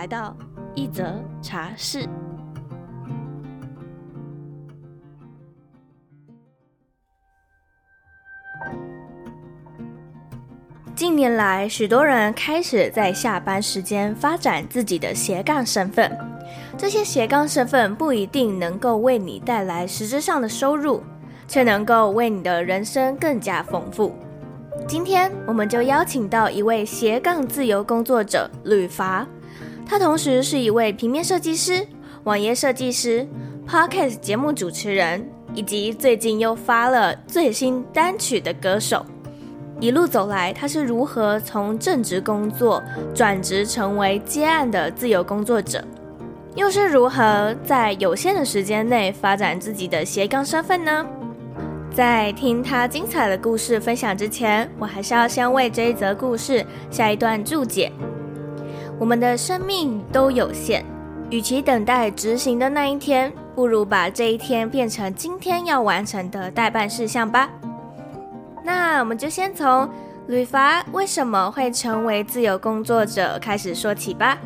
来到一则茶室。近年来，许多人开始在下班时间发展自己的斜杠身份。这些斜杠身份不一定能够为你带来实质上的收入，却能够为你的人生更加丰富。今天我们就邀请到一位斜杠自由工作者吕伐，他同时是一位平面设计师、网页设计师、Podcast 节目主持人，以及最近又发了最新单曲的歌手。一路走来，他是如何从正职工作转职成为接案的自由工作者，又是如何在有限的时间内发展自己的斜杠身份呢？在听他精彩的故事分享之前，我还是要先为这一则故事下一段注解。我们的生命都有限，与其等待执行的那一天，不如把这一天变成今天要完成的待办事项吧。那我们就先从吕伐为什么会成为自由工作者开始说起吧。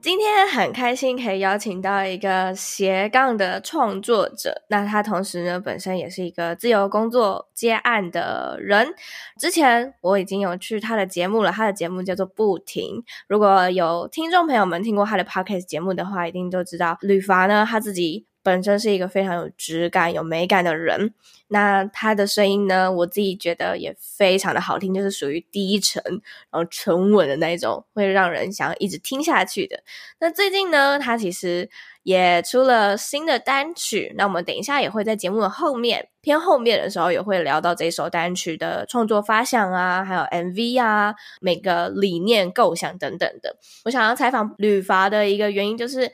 今天很开心可以邀请到一个斜杠的创作者，那他同时呢，本身也是一个自由工作接案的人。之前我已经有去他的节目了，他的节目叫做不停。如果有听众朋友们听过他的 podcast 节目的话，一定都知道吕伐呢，他自己。本身是一个非常有质感、有美感的人，那他的声音呢，我自己觉得也非常的好听，就是属于低沉然后沉稳的那种，会让人想要一直听下去的。那最近呢，他其实也出了新的单曲，那我们等一下也会在节目的后面偏后面的时候也会聊到这首单曲的创作发想啊，还有 MV 啊，每个理念构想等等的。我想要采访吕伐的一个原因就是。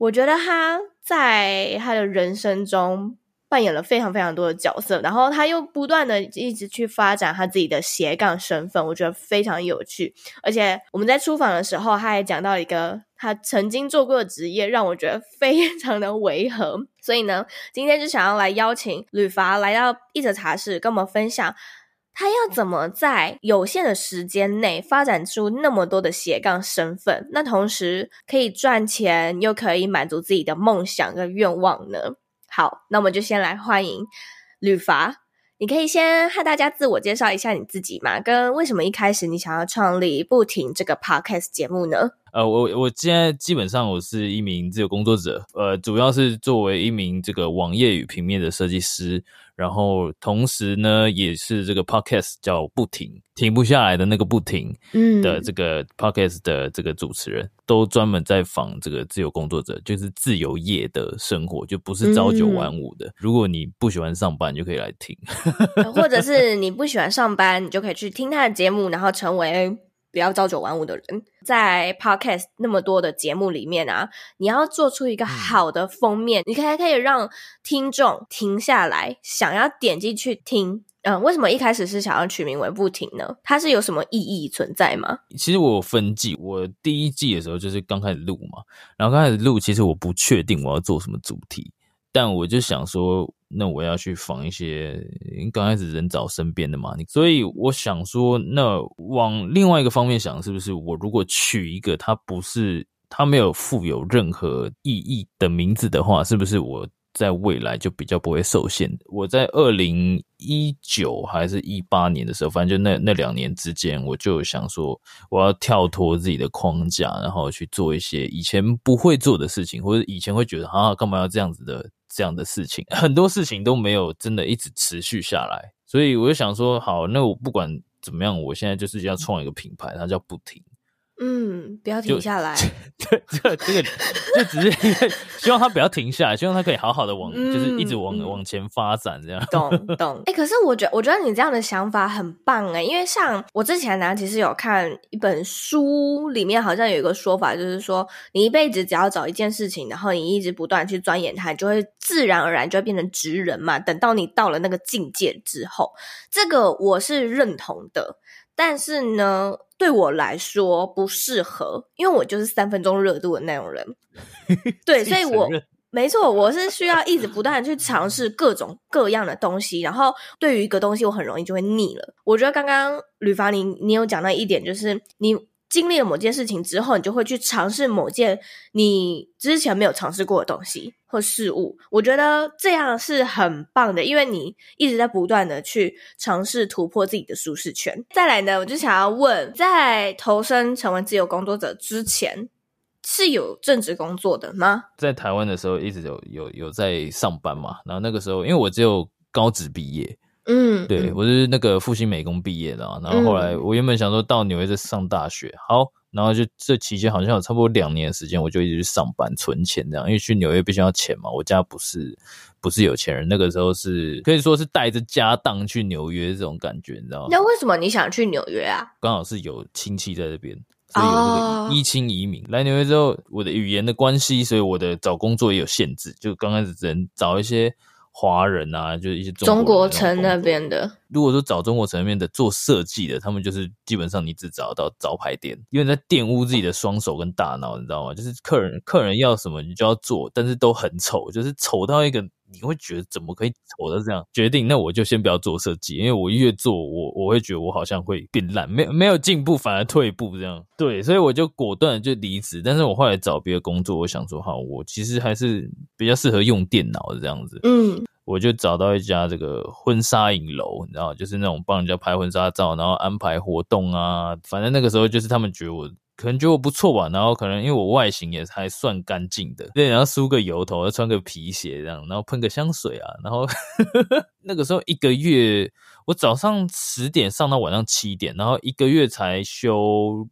我觉得他在他的人生中扮演了非常非常多的角色，然后他又不断的一直去发展他自己的斜杠身份，我觉得非常有趣。而且我们在出访的时候，他还讲到一个他曾经做过的职业，让我觉得非常的违和。所以呢，今天就想要来邀请吕伐来到一则茶室，跟我们分享。他要怎么在有限的时间内发展出那么多的斜杠身份？那同时可以赚钱，又可以满足自己的梦想跟愿望呢？好，那我们就先来欢迎吕伐。你可以先和大家自我介绍一下你自己吗？跟为什么一开始你想要创立不停这个 podcast 节目呢？呃，我我现在基本上我是一名自由工作者，呃，主要是作为一名这个网页与平面的设计师。然后同时呢，也是这个 podcast 叫不停，停不下来的那个不停，嗯，的这个 podcast 的这个主持人，嗯、都专门在访这个自由工作者，就是自由业的生活，就不是朝九晚五的。嗯、如果你不喜欢上班，就可以来听，或者是你不喜欢上班，你就可以去听他的节目，然后成为。不要朝九晚五的人，在 Podcast 那么多的节目里面啊，你要做出一个好的封面，嗯、你可以可以让听众停下来，想要点进去听。嗯，为什么一开始是想要取名为不停呢？它是有什么意义存在吗？其实我有分季，我第一季的时候就是刚开始录嘛，然后刚开始录，其实我不确定我要做什么主题。但我就想说，那我要去访一些刚开始人找身边的嘛，你所以我想说，那往另外一个方面想，是不是我如果取一个它不是它没有附有任何意义的名字的话，是不是我？在未来就比较不会受限。我在二零一九还是一八年的时候，反正就那那两年之间，我就想说，我要跳脱自己的框架，然后去做一些以前不会做的事情，或者以前会觉得啊，干嘛要这样子的这样的事情，很多事情都没有真的一直持续下来。所以我就想说，好，那我不管怎么样，我现在就是要创一个品牌，它叫不停。嗯，不要停下来。对，这个这个就只是因为希望他不要停下来，希望他可以好好的往，嗯、就是一直往、嗯、往前发展这样。懂懂。哎、欸，可是我觉得我觉得你这样的想法很棒哎，因为像我之前呢，其实有看一本书，里面好像有一个说法，就是说你一辈子只要找一件事情，然后你一直不断去钻研它，你就会自然而然就会变成职人嘛。等到你到了那个境界之后，这个我是认同的。但是呢，对我来说不适合，因为我就是三分钟热度的那种人。对，所以我没错，我是需要一直不断的去尝试各种各样的东西。然后对于一个东西，我很容易就会腻了。我觉得刚刚吕凡你你有讲到一点，就是你。经历了某件事情之后，你就会去尝试某件你之前没有尝试过的东西或事物。我觉得这样是很棒的，因为你一直在不断的去尝试突破自己的舒适圈。再来呢，我就想要问，在投身成为自由工作者之前，是有正职工作的吗？在台湾的时候，一直有有有在上班嘛。然后那个时候，因为我只有高职毕业。嗯，对，我是那个复兴美工毕业的啊，然后后来我原本想说到纽约再上大学，好，然后就这期间好像有差不多两年的时间，我就一直去上班存钱这样，因为去纽约必须要钱嘛，我家不是不是有钱人，那个时候是可以说是带着家当去纽约这种感觉，你知道吗？那为什么你想去纽约啊？刚好是有亲戚在这边，所以有那个移亲移民、oh. 来纽约之后，我的语言的关系，所以我的找工作也有限制，就刚开始只能找一些。华人啊，就是一些中国，城那边的。如果说找中国城那边的做设计的，他们就是基本上你只找到招牌店，因为在玷污自己的双手跟大脑，你知道吗？就是客人客人要什么你就要做，但是都很丑，就是丑到一个你会觉得怎么可以丑到这样？决定那我就先不要做设计，因为我越做我我会觉得我好像会变烂，没有没有进步反而退步这样。对，所以我就果断就离职。但是我后来找别的工作，我想说哈，我其实还是比较适合用电脑的这样子。嗯。我就找到一家这个婚纱影楼，你知道，就是那种帮人家拍婚纱照，然后安排活动啊。反正那个时候就是他们觉得我可能觉得我不错吧，然后可能因为我外形也还算干净的，对，然后梳个油头，穿个皮鞋这样，然后喷个香水啊，然后 那个时候一个月我早上十点上到晚上七点，然后一个月才休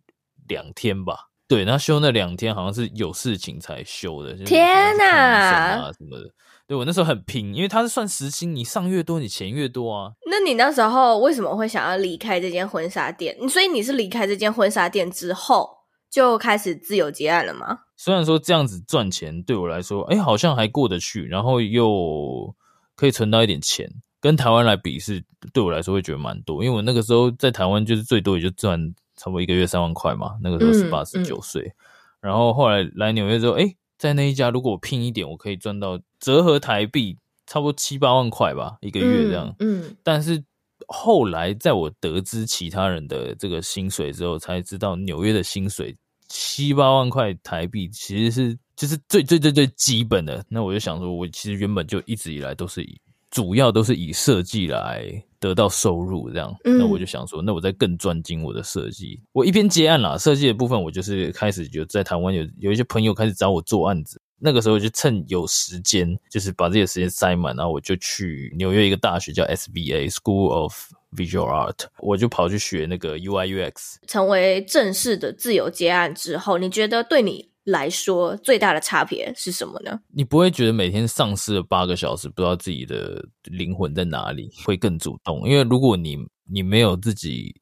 两天吧。对，然后休那两天好像是有事情才休的。天哪！啊什么的。对，我那时候很拼，因为他是算时薪，你上越多，你钱越多啊。那你那时候为什么会想要离开这间婚纱店？所以你是离开这间婚纱店之后就开始自由接案了吗？虽然说这样子赚钱对我来说，哎，好像还过得去，然后又可以存到一点钱，跟台湾来比是对我来说会觉得蛮多。因为我那个时候在台湾就是最多也就赚差不多一个月三万块嘛，那个时候是八十九岁，然后后来来纽约之后，哎。在那一家，如果我拼一点，我可以赚到折合台币差不多七八万块吧，一个月这样。嗯，嗯，但是后来在我得知其他人的这个薪水之后，才知道纽约的薪水七八万块台币其实是就是最最最最基本的。那我就想说，我其实原本就一直以来都是以。主要都是以设计来得到收入，这样，那我就想说，那我再更专精我的设计。我一边接案啦，设计的部分，我就是开始就在台湾有有一些朋友开始找我做案子。那个时候就趁有时间，就是把自己的时间塞满，然后我就去纽约一个大学叫 SVA School of Visual Art，我就跑去学那个 UI UX。成为正式的自由接案之后，你觉得对你来说最大的差别是什么呢？你不会觉得每天丧失了八个小时，不知道自己的灵魂在哪里，会更主动。因为如果你你没有自己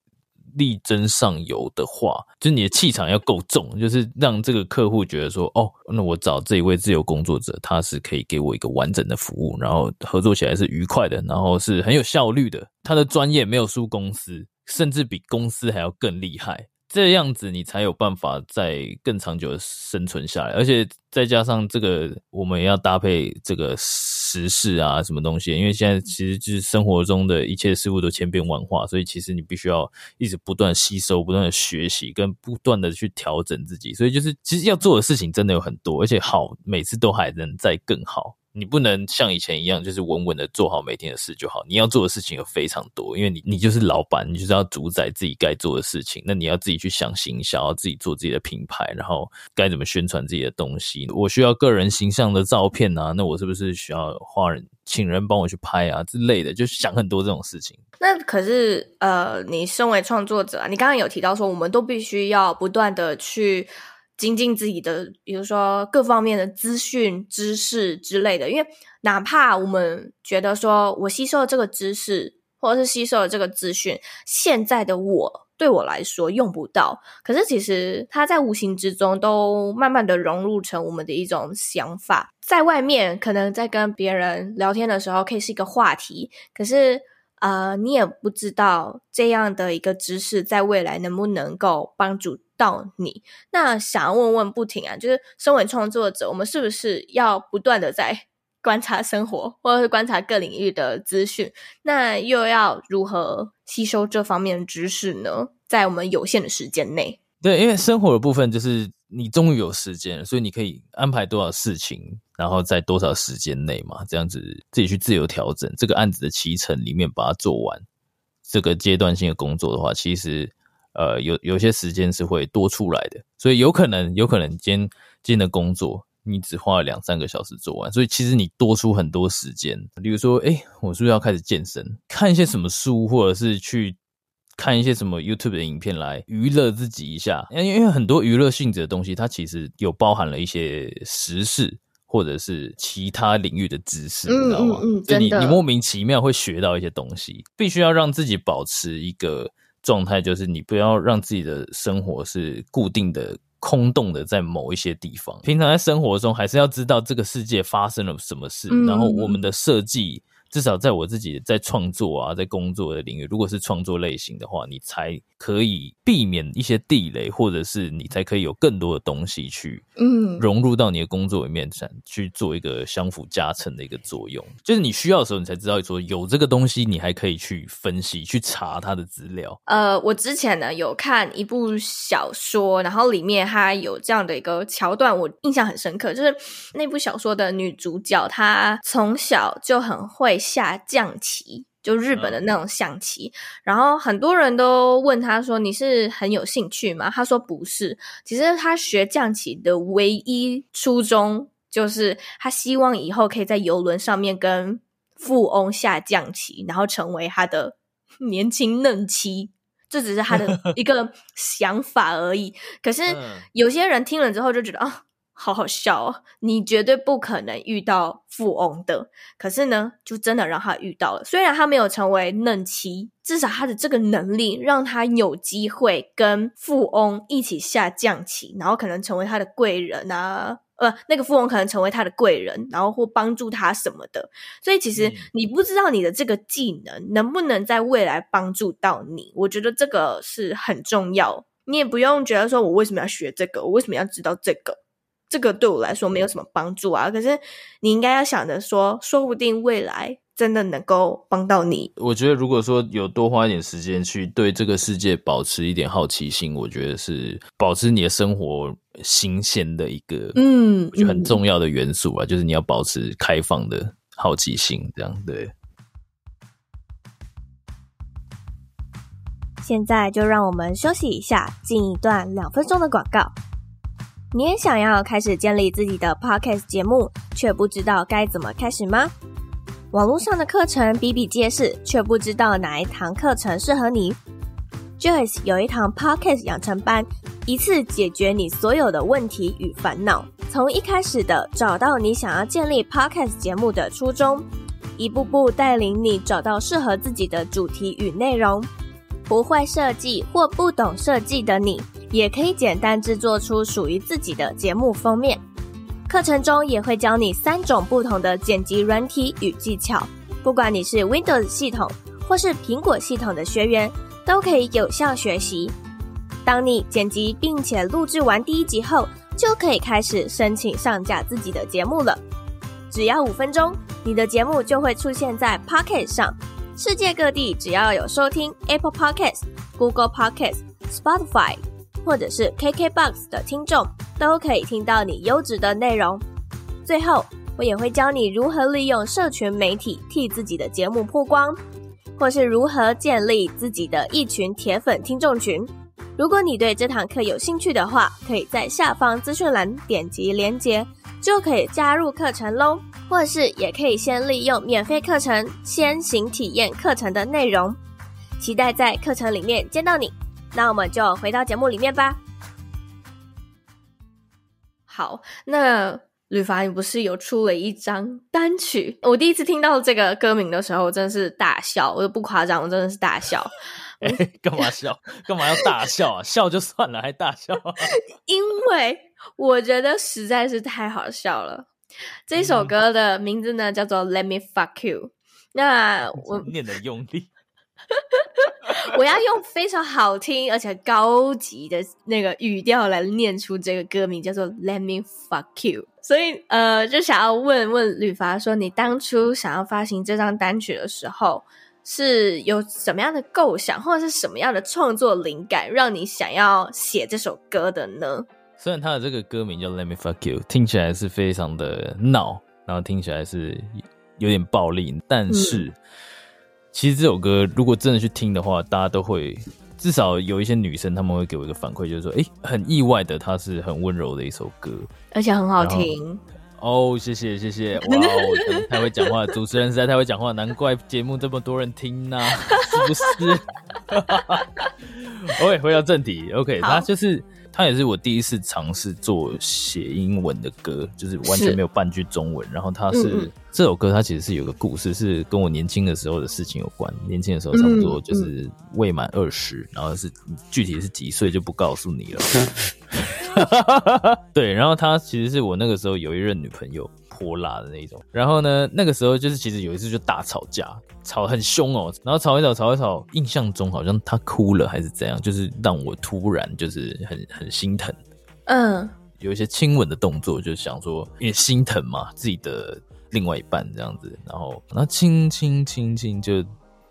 力争上游的话，就你的气场要够重，就是让这个客户觉得说，哦，那我找这一位自由工作者，他是可以给我一个完整的服务，然后合作起来是愉快的，然后是很有效率的。他的专业没有输公司，甚至比公司还要更厉害。这样子你才有办法在更长久的生存下来，而且再加上这个，我们也要搭配这个时事啊，什么东西？因为现在其实就是生活中的一切事物都千变万化，所以其实你必须要一直不断吸收、不断的学习，跟不断的去调整自己。所以就是其实要做的事情真的有很多，而且好，每次都还能再更好。你不能像以前一样，就是稳稳的做好每天的事就好。你要做的事情有非常多，因为你你就是老板，你就是要主宰自己该做的事情。那你要自己去想行销，要自己做自己的品牌，然后该怎么宣传自己的东西。我需要个人形象的照片啊，那我是不是需要花人请人帮我去拍啊之类的？就想很多这种事情。那可是呃，你身为创作者，你刚刚有提到说，我们都必须要不断的去。精进自己的，比如说各方面的资讯、知识之类的。因为哪怕我们觉得说我吸收了这个知识，或者是吸收了这个资讯，现在的我对我来说用不到，可是其实它在无形之中都慢慢的融入成我们的一种想法。在外面可能在跟别人聊天的时候，可以是一个话题，可是呃，你也不知道这样的一个知识在未来能不能够帮助到你。那想要问问不停啊，就是身为创作者，我们是不是要不断的在观察生活，或者是观察各领域的资讯？那又要如何吸收这方面的知识呢？在我们有限的时间内，对，因为生活的部分就是你终于有时间了，所以你可以安排多少事情，然后在多少时间内嘛，这样子自己去自由调整这个案子的期程里面把它做完。这个阶段性的工作的话，其实。呃，有有些时间是会多出来的，所以有可能，有可能今天今天的工作你只花了两三个小时做完，所以其实你多出很多时间。比如说，诶，我是不是要开始健身？看一些什么书，或者是去看一些什么 YouTube 的影片来娱乐自己一下？因为因为很多娱乐性质的东西，它其实有包含了一些时事或者是其他领域的知识，你知道吗？嗯嗯嗯，就你你莫名其妙会学到一些东西，必须要让自己保持一个。状态就是你不要让自己的生活是固定的、空洞的，在某一些地方。平常在生活中，还是要知道这个世界发生了什么事，嗯、然后我们的设计。至少在我自己在创作啊，在工作的领域，如果是创作类型的话，你才可以避免一些地雷，或者是你才可以有更多的东西去嗯融入到你的工作里面，去做一个相辅加成的一个作用。就是你需要的时候，你才知道说有这个东西，你还可以去分析、去查它的资料。呃，我之前呢有看一部小说，然后里面它有这样的一个桥段，我印象很深刻，就是那部小说的女主角她从小就很会。下象棋，就日本的那种象棋，嗯、然后很多人都问他说：“你是很有兴趣吗？”他说：“不是，其实他学象棋的唯一初衷就是他希望以后可以在游轮上面跟富翁下象棋，然后成为他的 年轻嫩妻。这只是他的 一个想法而已。可是有些人听了之后就觉得啊。”好好笑哦！你绝对不可能遇到富翁的，可是呢，就真的让他遇到了。虽然他没有成为嫩妻，至少他的这个能力让他有机会跟富翁一起下象棋，然后可能成为他的贵人啊。呃，那个富翁可能成为他的贵人，然后或帮助他什么的。所以其实你不知道你的这个技能能不能在未来帮助到你，我觉得这个是很重要。你也不用觉得说我为什么要学这个，我为什么要知道这个。这个对我来说没有什么帮助啊，可是你应该要想着说，说不定未来真的能够帮到你。我觉得如果说有多花一点时间去对这个世界保持一点好奇心，我觉得是保持你的生活新鲜的一个嗯，就很重要的元素啊，嗯、就是你要保持开放的好奇心，这样对。现在就让我们休息一下，进一段两分钟的广告。你也想要开始建立自己的 podcast 节目，却不知道该怎么开始吗？网络上的课程比比皆是，却不知道哪一堂课程适合你。Joyce 有一堂 podcast 养成班，一次解决你所有的问题与烦恼。从一开始的找到你想要建立 podcast 节目的初衷，一步步带领你找到适合自己的主题与内容。不会设计或不懂设计的你，也可以简单制作出属于自己的节目封面。课程中也会教你三种不同的剪辑软体与技巧，不管你是 Windows 系统或是苹果系统的学员，都可以有效学习。当你剪辑并且录制完第一集后，就可以开始申请上架自己的节目了。只要五分钟，你的节目就会出现在 Pocket 上。世界各地只要有收听 Apple Podcast、Google Podcast、Spotify。或者是 KKBOX 的听众都可以听到你优质的内容。最后，我也会教你如何利用社群媒体替自己的节目曝光，或是如何建立自己的一群铁粉听众群。如果你对这堂课有兴趣的话，可以在下方资讯栏点击链接，就可以加入课程喽。或是也可以先利用免费课程先行体验课程的内容。期待在课程里面见到你。那我们就回到节目里面吧。好，那吕凡，你不是有出了一张单曲？我第一次听到这个歌名的时候，我真的是大笑，我都不夸张，我真的是大笑。哎、欸，干嘛笑？干嘛要大笑啊？笑就算了，还大笑？因为我觉得实在是太好笑了。这首歌的名字呢，叫做《Let Me Fuck You》。那我念的用力。我要用非常好听而且高级的那个语调来念出这个歌名，叫做 “Let Me Fuck You”。所以，呃，就想要问问吕伐说，你当初想要发行这张单曲的时候，是有什么样的构想，或者是什么样的创作灵感，让你想要写这首歌的呢？虽然他的这个歌名叫 “Let Me Fuck You”，听起来是非常的闹，然后听起来是有点暴力，但是。嗯其实这首歌如果真的去听的话，大家都会至少有一些女生他们会给我一个反馈，就是说，哎，很意外的，它是很温柔的一首歌，而且很好听。哦，谢谢谢谢，哇哦，太会讲话，主持人实在太会讲话，难怪节目这么多人听呢、啊，是不是？OK，回到正题，OK，他就是。他也是我第一次尝试做写英文的歌，就是完全没有半句中文。然后他是、嗯、这首歌，它其实是有个故事，是跟我年轻的时候的事情有关。年轻的时候差不多就是未满二十、嗯，然后是具体是几岁就不告诉你了。对，然后他其实是我那个时候有一任女朋友。泼辣的那种，然后呢，那个时候就是其实有一次就大吵架，吵很凶哦，然后吵一吵，吵一吵，印象中好像他哭了还是怎样，就是让我突然就是很很心疼，嗯，有一些亲吻的动作，就想说因为心疼嘛，自己的另外一半这样子，然后然后亲亲亲亲，就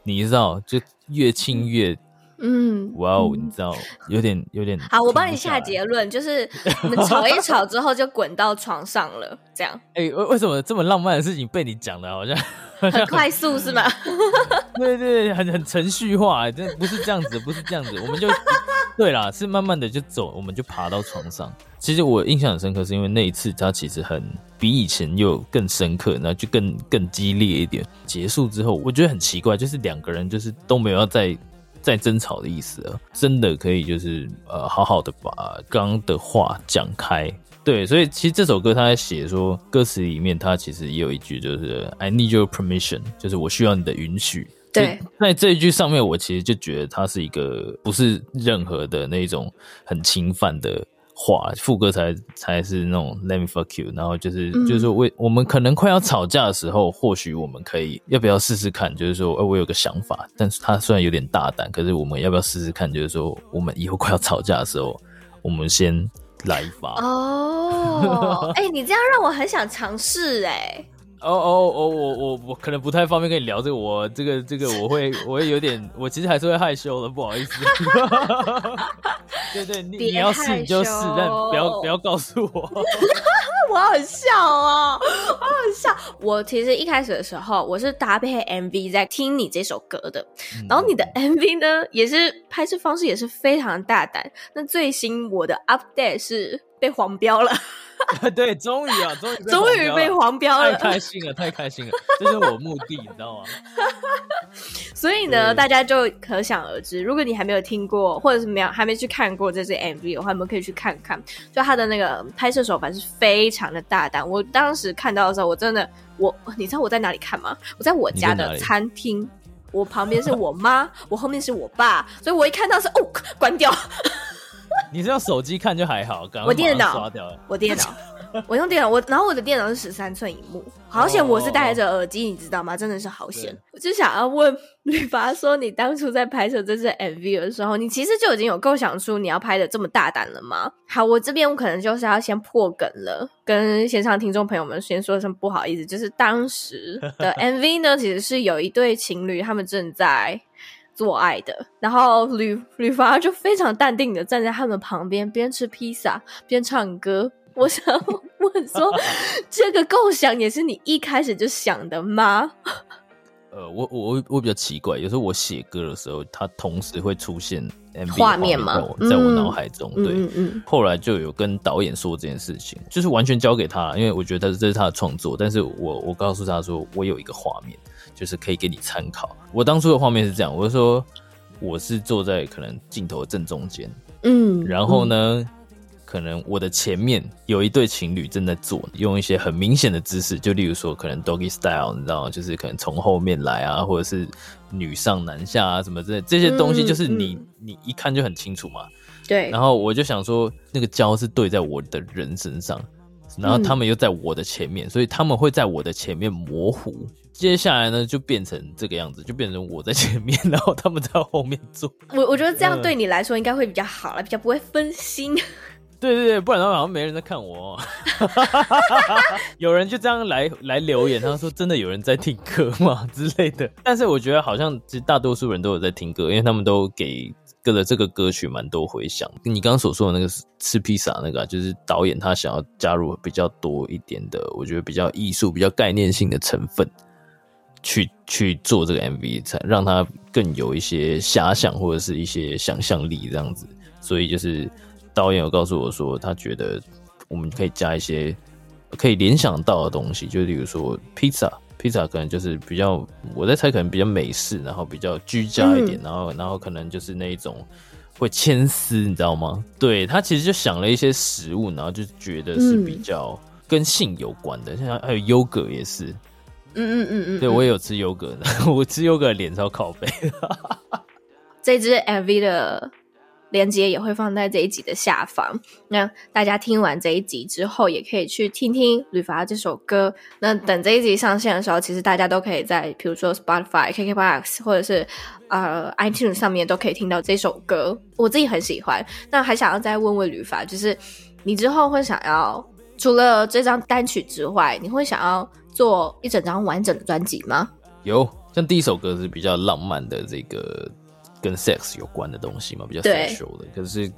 你知道，就越亲越。嗯，哇哦，你知道，有点有点好，我帮你下结论，就是 我们吵一吵之后就滚到床上了，这样。哎、欸，为为什么这么浪漫的事情被你讲的，好像很快速是吗？对对对，很很程序化，真不是这样子，不是这样子，我们就 对啦，是慢慢的就走，我们就爬到床上。其实我印象很深刻，是因为那一次他其实很比以前又更深刻，然后就更更激烈一点。结束之后，我觉得很奇怪，就是两个人就是都没有要再。在争吵的意思啊，真的可以就是呃，好好的把刚刚的话讲开。对，所以其实这首歌他在写说，歌词里面他其实也有一句就是 I need your permission，就是我需要你的允许。对，在这一句上面，我其实就觉得它是一个不是任何的那种很侵犯的。话副歌才才是那种 Let me fuck you，然后就是、嗯、就是说，为我们可能快要吵架的时候，或许我们可以要不要试试看？就是说，呃，我有个想法，但是他虽然有点大胆，可是我们要不要试试看？就是说，我们以后快要吵架的时候，我们先来一发。哦，哎、欸，你这样让我很想尝试哎。哦哦哦，我我我可能不太方便跟你聊这个，我这个这个我会我会有点，我其实还是会害羞的，不好意思。对对，你你要试你就试，但不要不要告诉我。我好笑哦，我好笑。我其实一开始的时候，我是搭配 MV 在听你这首歌的，嗯、然后你的 MV 呢，也是拍摄方式也是非常大胆。那最新我的 update 是被黄标了。对，终于啊，终于终于被黄标了，太开心了，太开心了，这是我目的，你知道吗？所以呢，大家就可想而知，如果你还没有听过，或者是没有还没去看过这支 MV 的话，你们可以去看看。就他的那个拍摄手法是非常的大胆。我当时看到的时候，我真的，我你知道我在哪里看吗？我在我家的餐厅，我旁边是我妈，我后面是我爸，所以我一看到是哦，关掉。你是用手机看就还好，我电脑刷掉了，我电脑，我用电脑，我然后我的电脑是十三寸荧幕，好险我是戴着耳机，你知道吗？真的是好险。我就想要问吕伐说，你当初在拍摄这支 MV 的时候，你其实就已经有构想出你要拍的这么大胆了吗？好，我这边我可能就是要先破梗了，跟线上听众朋友们先说声不好意思，就是当时的 MV 呢，其实是有一对情侣，他们正在。做爱的，然后吕吕伐就非常淡定的站在他们旁边，边吃披萨边唱歌。我想问说，这个构想也是你一开始就想的吗？呃，我我我比较奇怪，有时候我写歌的时候，它同时会出现 MV 画面吗？在我脑海中，嗯、对，嗯嗯，后来就有跟导演说这件事情，就是完全交给他，因为我觉得这是他的创作，但是我我告诉他说，我有一个画面，就是可以给你参考。我当初的画面是这样，我就说我是坐在可能镜头正中间，嗯，然后呢。嗯可能我的前面有一对情侣正在做，用一些很明显的姿势，就例如说可能 doggy style，你知道？就是可能从后面来啊，或者是女上男下啊，什么之类这些东西，就是你、嗯、你一看就很清楚嘛。对。然后我就想说，那个胶是对在我的人身上，然后他们又在我的前面，嗯、所以他们会在我的前面模糊。接下来呢，就变成这个样子，就变成我在前面，然后他们在后面做。我我觉得这样对你来说应该会比较好了，比较不会分心。对对对，不然的话好像没人在看我。有人就这样来来留言，他说：“真的有人在听歌吗？”之类的。但是我觉得好像其实大多数人都有在听歌，因为他们都给歌的这个歌曲蛮多回响。你刚刚所说的那个吃披萨那个啊，就是导演他想要加入比较多一点的，我觉得比较艺术、比较概念性的成分，去去做这个 MV，才让他更有一些遐想或者是一些想象力这样子。所以就是。导演有告诉我说，他觉得我们可以加一些可以联想到的东西，就比如说披萨，披萨可能就是比较，我在猜可能比较美式，然后比较居家一点，嗯、然后然后可能就是那一种会牵丝，你知道吗？对，他其实就想了一些食物，然后就觉得是比较跟性有关的，像还有优格也是，嗯嗯嗯嗯，对我也有吃优格的，我吃优格的脸超靠北，这支 MV 的。链接也会放在这一集的下方。那大家听完这一集之后，也可以去听听吕伐这首歌。那等这一集上线的时候，其实大家都可以在，比如说 Spotify、KKBOX 或者是呃 iTunes 上面都可以听到这首歌。我自己很喜欢。那还想要再问问吕伐，就是你之后会想要除了这张单曲之外，你会想要做一整张完整的专辑吗？有，像第一首歌是比较浪漫的这个。跟 sex 有关的东西嘛，比较 sexual 的。可是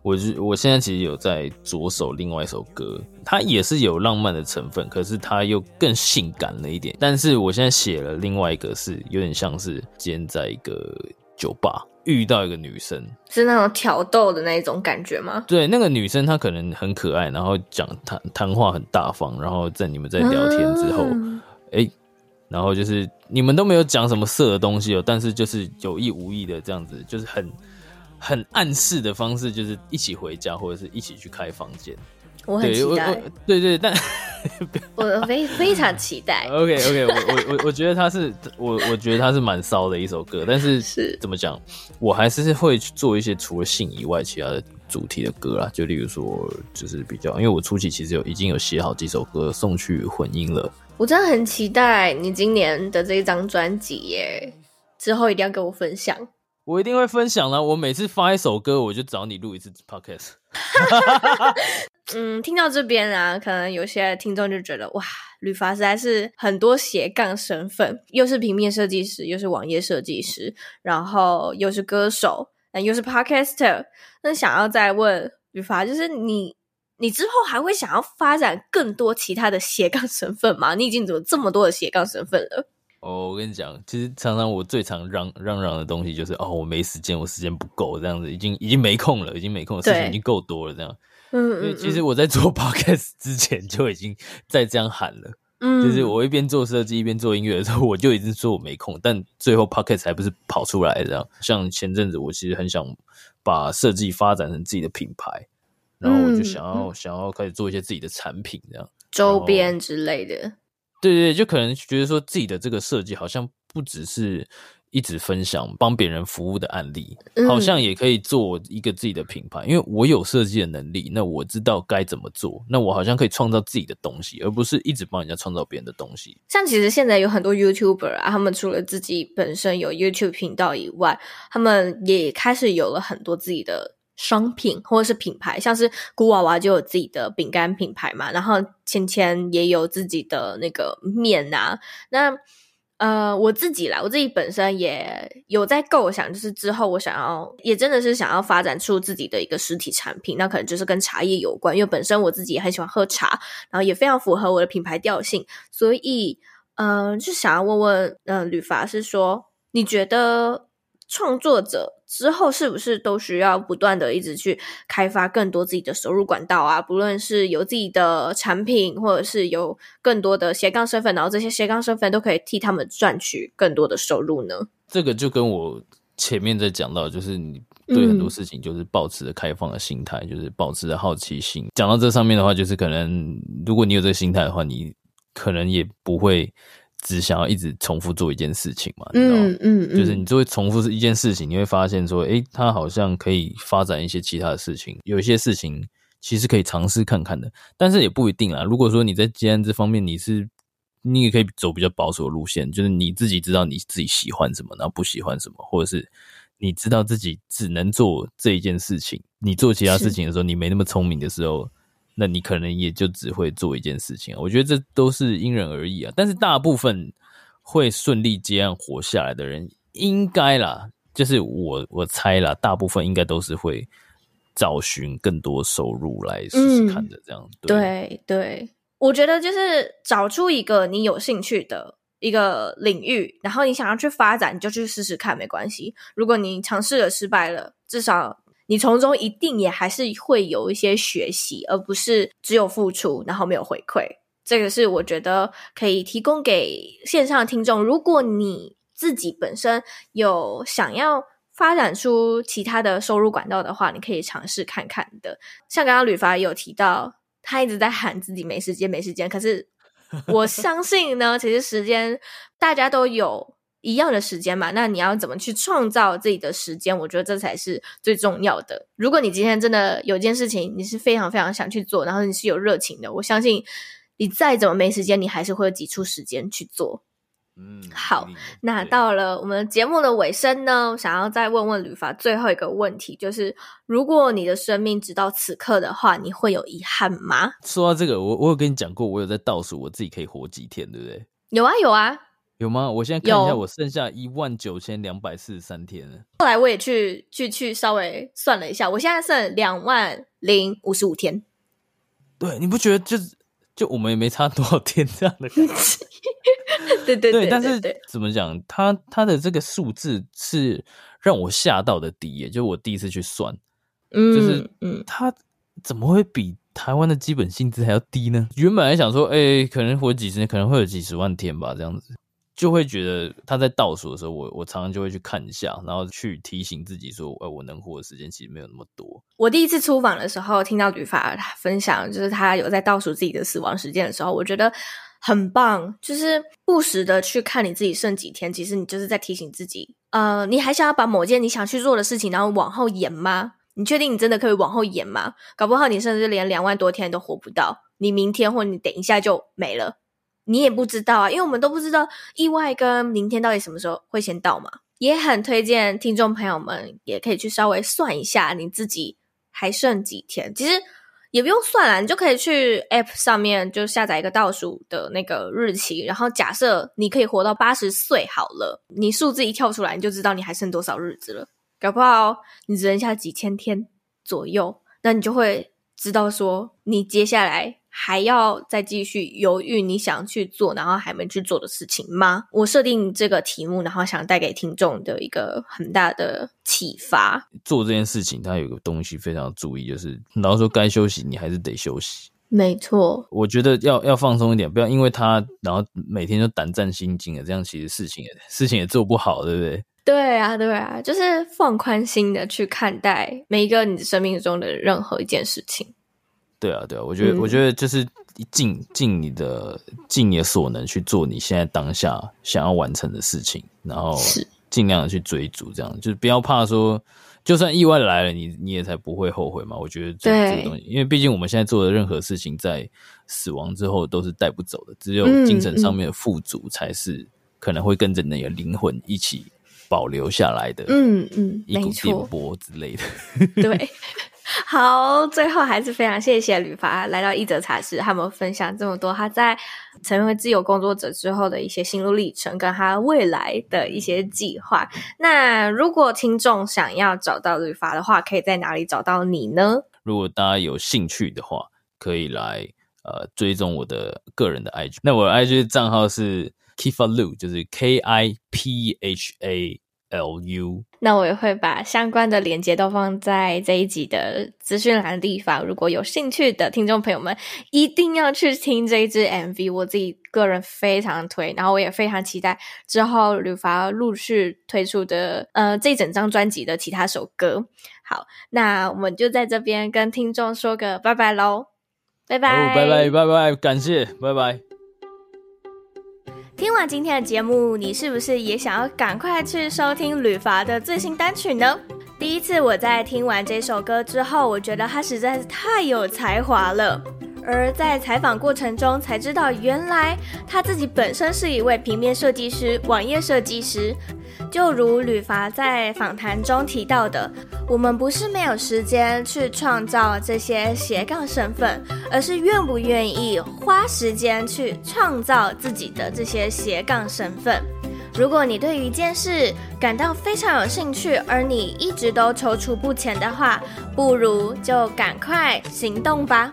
我我现在其实有在着手另外一首歌，它也是有浪漫的成分，可是它又更性感了一点。但是我现在写了另外一个，是有点像是今天在一个酒吧遇到一个女生，是那种挑逗的那一种感觉吗？对，那个女生她可能很可爱，然后讲谈谈话很大方，然后在你们在聊天之后，哎、然后就是你们都没有讲什么色的东西哦，但是就是有意无意的这样子，就是很很暗示的方式，就是一起回家或者是一起去开房间。我很期待，对，对对，但 我非非常期待。OK OK，我我我我觉得他是我我觉得他是蛮骚的一首歌，但是是怎么讲，我还是会去做一些除了性以外其他的主题的歌啦，就例如说就是比较，因为我初期其实有已经有写好几首歌送去混音了。我真的很期待你今年的这一张专辑耶，之后一定要跟我分享。我一定会分享啦，我每次发一首歌，我就找你录一次 podcast。嗯，听到这边啊，可能有些听众就觉得哇，吕法实在是很多斜杠身份，又是平面设计师，又是网页设计师，然后又是歌手，那又是 podcaster。那想要再问吕法，就是你。你之后还会想要发展更多其他的斜杠身份吗？你已经有这么多的斜杠身份了。哦，我跟你讲，其实常常我最常嚷嚷嚷的东西就是哦，我没时间，我时间不够，这样子已经已经没空了，已经没空了，事情已经够多了，这样。嗯，因为其实我在做 podcast 之前就已经在这样喊了，嗯，就是我一边做设计一边做音乐的时候，我就已经说我没空，但最后 podcast 还不是跑出来这样。像前阵子我其实很想把设计发展成自己的品牌。然后我就想要、嗯、想要开始做一些自己的产品，这样周边之类的。对对，就可能觉得说自己的这个设计好像不只是一直分享帮别人服务的案例，嗯、好像也可以做一个自己的品牌。因为我有设计的能力，那我知道该怎么做，那我好像可以创造自己的东西，而不是一直帮人家创造别人的东西。像其实现在有很多 YouTuber 啊，他们除了自己本身有 YouTube 频道以外，他们也开始有了很多自己的。商品或者是品牌，像是古娃娃就有自己的饼干品牌嘛，然后芊芊也有自己的那个面啊。那呃，我自己啦，我自己本身也有在构想，就是之后我想要，也真的是想要发展出自己的一个实体产品，那可能就是跟茶叶有关，因为本身我自己也很喜欢喝茶，然后也非常符合我的品牌调性，所以，嗯、呃，就想要问问，嗯、呃，吕法是说，你觉得创作者之后是不是都需要不断的一直去开发更多自己的收入管道啊？不论是有自己的产品，或者是有更多的斜杠身份，然后这些斜杠身份都可以替他们赚取更多的收入呢？这个就跟我前面在讲到，就是你对很多事情就是保持着开放的心态，嗯、就是保持着好奇心。讲到这上面的话，就是可能如果你有这个心态的话，你可能也不会。只想要一直重复做一件事情嘛？嗯嗯，就是你就会重复是一件事情，你会发现说，诶，它好像可以发展一些其他的事情。有一些事情其实可以尝试看看的，但是也不一定啦。如果说你在接案这方面，你是你也可以走比较保守的路线，就是你自己知道你自己喜欢什么，然后不喜欢什么，或者是你知道自己只能做这一件事情，你做其他事情的时候，你没那么聪明的时候。那你可能也就只会做一件事情，我觉得这都是因人而异啊。但是大部分会顺利接案活下来的人，应该啦，就是我我猜啦，大部分应该都是会找寻更多收入来试试看的。这样、对，对，我觉得就是找出一个你有兴趣的一个领域，然后你想要去发展，你就去试试看，没关系。如果你尝试了失败了，至少。你从中一定也还是会有一些学习，而不是只有付出然后没有回馈。这个是我觉得可以提供给线上的听众。如果你自己本身有想要发展出其他的收入管道的话，你可以尝试看看的。像刚刚吕法有提到，他一直在喊自己没时间，没时间。可是我相信呢，其实时间大家都有。一样的时间嘛，那你要怎么去创造自己的时间？我觉得这才是最重要的。如果你今天真的有件事情，你是非常非常想去做，然后你是有热情的，我相信你再怎么没时间，你还是会挤出时间去做。嗯，好，那到了我们节目的尾声呢，想要再问问吕法最后一个问题，就是如果你的生命直到此刻的话，你会有遗憾吗？说到这个，我我有跟你讲过，我有在倒数我自己可以活几天，对不对？有啊，有啊。有吗？我现在看一下，我剩下一万九千两百四十三天了。后来我也去去去稍微算了一下，我现在剩两万零五十五天。对，你不觉得就是就我们也没差多少天这样的感觉？对对对，但是怎么讲？他他的这个数字是让我吓到的低耶，就是我第一次去算，嗯，就是嗯，他怎么会比台湾的基本薪资还要低呢？原本还想说，哎、欸，可能活几十年，可能会有几十万天吧，这样子。就会觉得他在倒数的时候，我我常常就会去看一下，然后去提醒自己说，哎，我能活的时间其实没有那么多。我第一次出访的时候，听到吕法分享，就是他有在倒数自己的死亡时间的时候，我觉得很棒，就是不时的去看你自己剩几天，其实你就是在提醒自己，呃，你还想要把某件你想去做的事情，然后往后延吗？你确定你真的可以往后延吗？搞不好你甚至连两万多天都活不到，你明天或你等一下就没了。你也不知道啊，因为我们都不知道意外跟明天到底什么时候会先到嘛。也很推荐听众朋友们也可以去稍微算一下你自己还剩几天。其实也不用算了，你就可以去 App 上面就下载一个倒数的那个日期，然后假设你可以活到八十岁好了，你数字一跳出来，你就知道你还剩多少日子了。搞不好你只剩下几千天左右，那你就会知道说你接下来。还要再继续犹豫你想去做，然后还没去做的事情吗？我设定这个题目，然后想带给听众的一个很大的启发。做这件事情，它有个东西非常注意，就是然后说该休息，你还是得休息。没错，我觉得要要放松一点，不要因为他然后每天就胆战心惊的，这样其实事情也事情也做不好，对不对？对啊，对啊，就是放宽心的去看待每一个你生命中的任何一件事情。对啊，对啊，我觉得，嗯、我觉得就是尽尽你的尽你的所能去做你现在当下想要完成的事情，然后尽量的去追逐，这样就是不要怕说，就算意外来了，你你也才不会后悔嘛。我觉得这这个东西，因为毕竟我们现在做的任何事情，在死亡之后都是带不走的，只有精神上面的富足，才是可能会跟着你的灵魂一起保留下来的。嗯嗯，一股电波之类的。对。好，最后还是非常谢谢吕法来到一则茶室，他们分享这么多他在成为自由工作者之后的一些心路历程，跟他未来的一些计划。那如果听众想要找到吕法的话，可以在哪里找到你呢？如果大家有兴趣的话，可以来呃追踪我的个人的 IG。那我的 IG 账号是 Kipha Lu，就是 K I P H A。L U，那我也会把相关的链接都放在这一集的资讯栏的地方。如果有兴趣的听众朋友们，一定要去听这一支 MV，我自己个人非常推，然后我也非常期待之后吕法陆续推出的呃这整张专辑的其他首歌。好，那我们就在这边跟听众说个拜拜喽，拜拜，拜拜，拜拜，感谢，拜拜。听完今天的节目，你是不是也想要赶快去收听吕伐的最新单曲呢？第一次我在听完这首歌之后，我觉得他实在是太有才华了。而在采访过程中才知道，原来他自己本身是一位平面设计师、网页设计师。就如吕法在访谈中提到的，我们不是没有时间去创造这些斜杠身份，而是愿不愿意花时间去创造自己的这些斜杠身份。如果你对于一件事感到非常有兴趣，而你一直都踌躇不前的话，不如就赶快行动吧。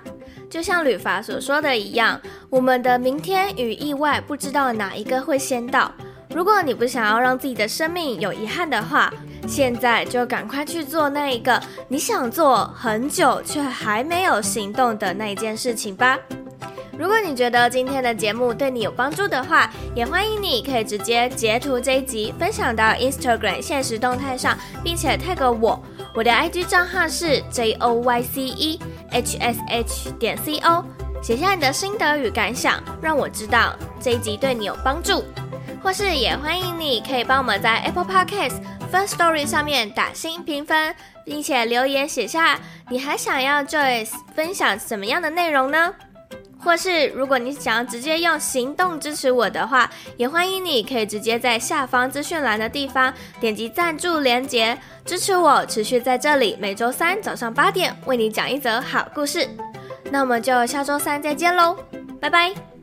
就像吕伐所说的一样，我们的明天与意外不知道哪一个会先到。如果你不想要让自己的生命有遗憾的话，现在就赶快去做那一个你想做很久却还没有行动的那一件事情吧。如果你觉得今天的节目对你有帮助的话，也欢迎你可以直接截图这一集分享到 Instagram 现实动态上，并且 tag 我，我的 IG 账号是 J O Y C E H S H 点 C O，写下你的心得与感想，让我知道这一集对你有帮助。或是也欢迎你可以帮我们在 Apple Podcast Firstory 上面打星评分，并且留言写下你还想要 Joyce 分享什么样的内容呢？或是如果你想要直接用行动支持我的话，也欢迎你可以直接在下方资讯栏的地方点击赞助连接，支持我持续在这里每周三早上八点为你讲一则好故事。那我们就下周三再见喽，拜拜。